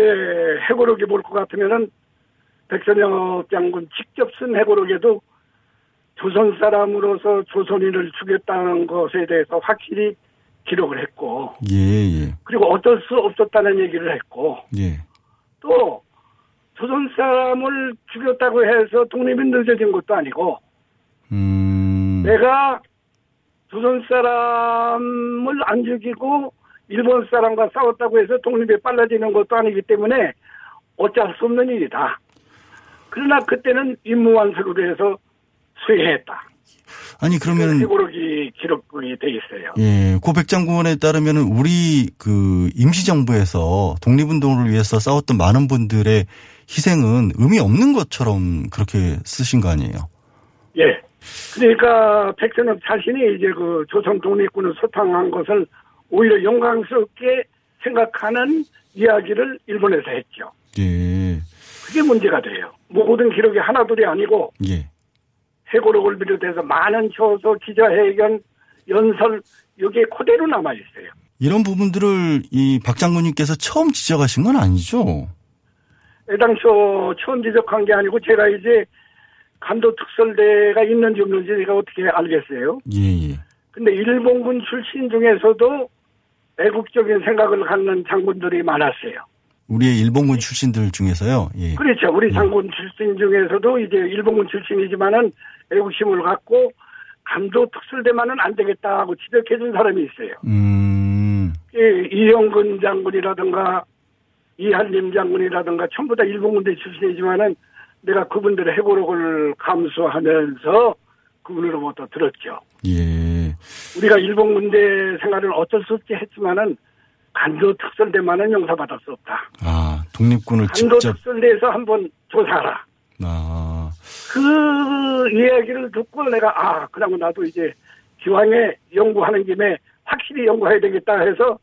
해고록이 볼 것 같으면은 백선엽 장군 직접 쓴 해고록에도 조선 사람으로서 조선인을 죽였다는 것에 대해서 확실히 기록을 했고 예, 예. 그리고 어쩔 수 없었다는 얘기를 했고 예. 또 조선 사람을 죽였다고 해서 독립이 늦어진 것도 아니고 음. 내가 조선 사람을 안 죽이고 일본 사람과 싸웠다고 해서 독립이 빨라지는 것도 아니기 때문에 어쩔 수 없는 일이다. 그러나 그때는 임무완수로 해서 수행했다. 아니 그러면 해고록이 기록이 돼 있어요. 예, 고 백 장군에 따르면은 우리 그 임시정부에서 독립운동을 위해서 싸웠던 많은 분들의 희생은 의미 없는 것처럼 그렇게 쓰신 거 아니에요? 예. 그러니까 백선엽 자신이 이제 그 조선 독립군을 소탕한 것을 오히려 영광스럽게 생각하는 이야기를 일본에서 했죠. 예. 그게 문제가 돼요. 모든 기록이 하나둘이 아니고 예. 해고록을 비롯해서 많은 효소, 기자회견, 연설 여기에 그대로 남아 있어요. 이런 부분들을 이 박 장군님께서 처음 지적하신 건 아니죠? 애당초 처음 지적한 게 아니고 제가 이제 간도 특설대가 있는지 없는지 제가 어떻게 알겠어요. 예, 예. 근데 일본군 출신 중에서도 애국적인 생각을 갖는 장군들이 많았어요. 우리의 일본군 출신들 중에서요. 예. 그렇죠. 우리 장군 출신 중에서도 이제 일본군 출신이지만은 애국심을 갖고 간도 특설대만은 안 되겠다 하고 지적해준 사람이 있어요. 음. 예, 이영근 장군이라든가 이한림 장군이라든가 전부 다 일본 군대 출신이지만은 내가 그분들의 해고록을 감수하면서 그분으로부터 들었죠. 예. 우리가 일본 군대 생활을 어쩔 수 없이 했지만은 간도 특설대만은 용서받을 수 없다. 아, 독립군을 간도 직접 특설대에서 한번 조사하라. 아. 그 이야기를 듣고 내가 아 그러면 나도 이제 기왕에 연구하는 김에 확실히 연구해야 되겠다 해서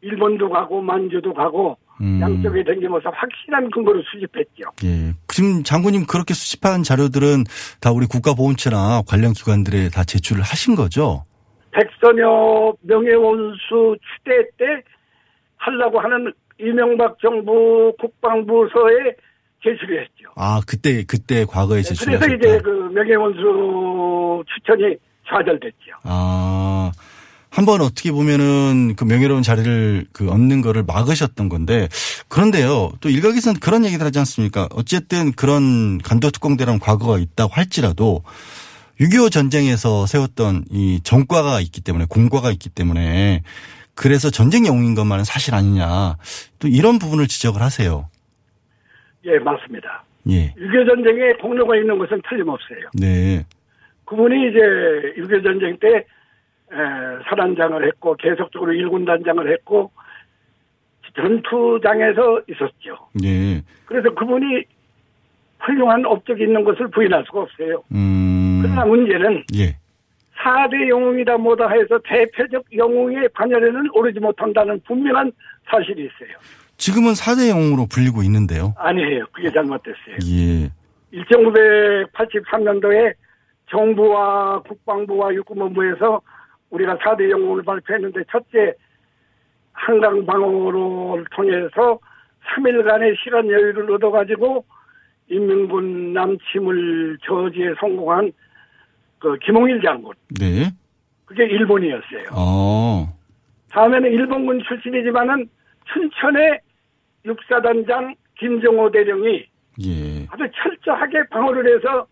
일본도 가고 만주도 가고 음. 양쪽에 댕기면서 확실한 근거를 수집했죠. 예. 지금 장군님 그렇게 수집한 자료들은 다 우리 국가보훈처나 관련 기관들에 다 제출을 하신 거죠? 백선엽 명예원수 추대 때 하려고 하는 이명박 정부 국방부서에 제출을 했죠. 아, 그때, 그때 과거에 그래서 제출하셨다. 이제 그 명예원수 추천이 좌절됐죠. 아, 한 번 어떻게 보면은 그 명예로운 자리를 그 얻는 거를 막으셨던 건데 그런데요. 또 일각에서는 그런 얘기들 하지 않습니까? 어쨌든 그런 간도 특공대라는 과거가 있다고 할지라도 6.25 전쟁에서 세웠던 이 정과가 있기 때문에 공과가 있기 때문에 그래서 전쟁 영웅인 것만은 사실 아니냐. 또 이런 부분을 지적을 하세요. 예, 맞습니다. 예. 6.25 전쟁에 공로가 있는 것은 틀림없어요. 네. 그분이 이제 6.25 전쟁 때 에, 사단장을 했고 계속적으로 일군 단장을 했고 전투장에서 있었죠. 네. 그래서 그분이 훌륭한 업적이 있는 것을 부인할 수가 없어요. 음. 그러나 문제는 예. 4대 영웅이다 뭐다 해서 대표적 영웅의 관열에는 오르지 못한다는 분명한 사실이 있어요. 지금은 4대 영웅으로 불리고 있는데요. 아니에요. 그게 잘못됐어요. 예. 1983년도에 정부와 국방부와 육군본부에서 우리가 4대 영웅을 발표했는데 첫째 한강 방어를 통해서 3일간의 시간 여유를 얻어가지고 인민군 남침을 저지에 성공한 그 김홍일 장군. 네. 그게 일본이었어요. 어. 다음에는 일본군 출신이지만은 춘천의 육사단장 김정호 대령이 예. 아주 철저하게 방어를 해서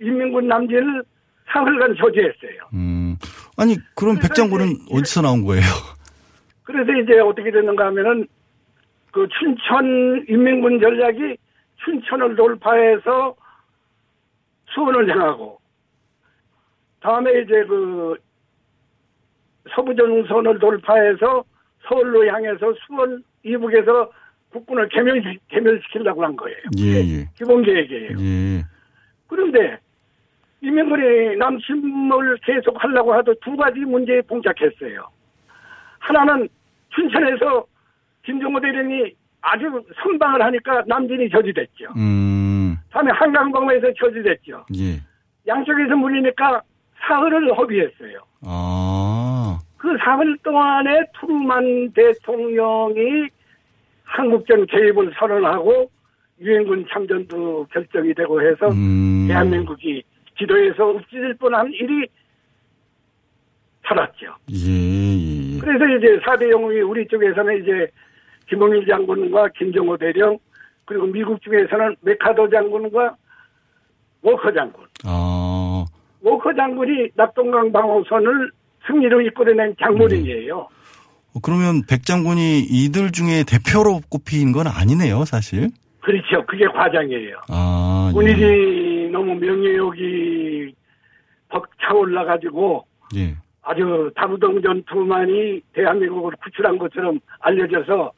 인민군 남진을 사흘간 저지했어요. 음. 아니, 그럼 백장군은 어디서 나온 거예요? (laughs) 그래서 이제 어떻게 됐는가 하면은 그 춘천 인민군 전략이 춘천을 돌파해서 수원을 향하고 다음에 이제 그 서부전선을 돌파해서 서울로 향해서 수원 이북에서 국군을 개멸, 개멸시키려고 한 거예요. 예, 예. 기본 계획이에요. 예. 그런데 이명근이 남침을 계속 하려고 하도 두 가지 문제에 봉착했어요. 하나는 춘천에서 김정호 대령이 아주 선방을 하니까 남진이 저지됐죠. 음. 다음에 한강방어에서 저지됐죠. 예. 양쪽에서 물리니까 사흘을 허비했어요. 아. 그 사흘 동안에 트루만 대통령이 한국전 개입을 선언하고 유엔군 참전도 결정이 되고 해서 음. 대한민국이 지도에서 없어질 뻔한 일이 살았죠. 예, 예, 예. 그래서 이제 4대 영웅이 우리 쪽에서는 이제 김홍일 장군과 김정호 대령 그리고 미국 쪽에서는 맥아더 장군과 워커 장군. 아, 워커 장군이 낙동강 방어선을 승리로 이끌어낸 장군이에요. 어, 그러면 백 장군이 이들 중에 대표로 꼽힌 건 아니네요, 사실. 그렇죠. 그게 과장이에요. 아, 예. 본인이 너무 명예욕이 벅 차올라가지고 예. 아주 다부동 전투만이 대한민국을 구출한 것처럼 알려져서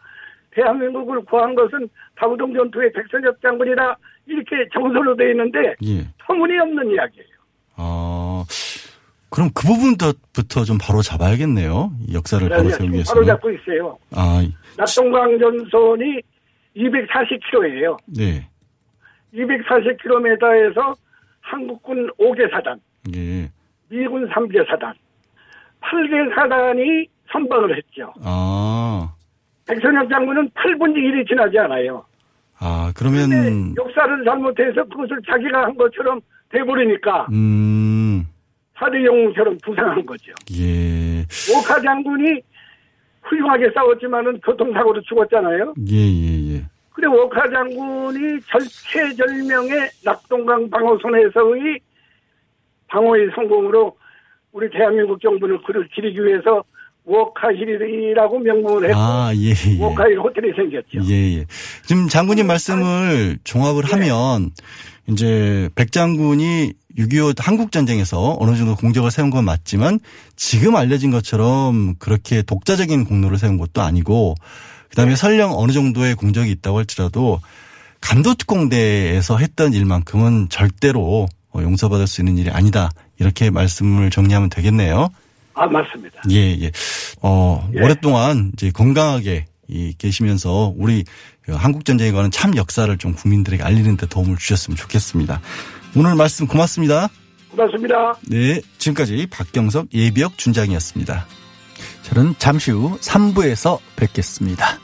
대한민국을 구한 것은 다부동 전투의 백선엽 장군이다 이렇게 정서로 돼 있는데 예. 터무니없는 이야기예요. 아, 그럼 그 부분부터 좀 바로 잡아야겠네요. 이 역사를 바로 그래서 세우기 위해서. 바로 잡고 있어요. 아, 낙동강 전선이 240km예요. 네. 240km에서 한국군 5개 사단, 예. 미군 3개 사단, 8개 사단이 선방을 했죠. 아, 백선엽 장군은 8분의 1이 지나지 않아요. 아, 그러면, 역사를 잘못해서 그것을 자기가 한 것처럼 돼버리니까 음, 사대 영웅처럼 부상한 거죠. 예. 오카 장군이 훌륭하게 싸웠지만은 교통사고로 죽었잖아요. 예, 예, 예. 그래 오카 장군이 절체절명의 낙동강 방어선에서의 방어의 성공으로 우리 대한민국 정부는 그를 기리기 위해서 워카힐이라고 명명을 했고 아, 예, 예. 워카힐 호텔이 생겼죠. 예, 예. 지금 장군님 말씀을 종합을 네. 하면 이제 백 장군이 6.25 한국전쟁에서 어느 정도 공적을 세운 건 맞지만 지금 알려진 것처럼 그렇게 독자적인 공로를 세운 것도 아니고 그다음에 설령 어느 정도의 공적이 있다고 할지라도 간도특공대에서 했던 일만큼은 절대로 어, 용서받을 수 있는 일이 아니다. 이렇게 말씀을 정리하면 되겠네요. 아 맞습니다. 예, 예. 어, 예. 오랫동안 이제 건강하게 이 계시면서 우리 그 한국전쟁에 관한 참 역사를 좀 국민들에게 알리는 데 도움을 주셨으면 좋겠습니다. 오늘 말씀 고맙습니다. 고맙습니다. 네. 지금까지 박경석 예비역 준장이었습니다. 저는 잠시 후 3부에서 뵙겠습니다.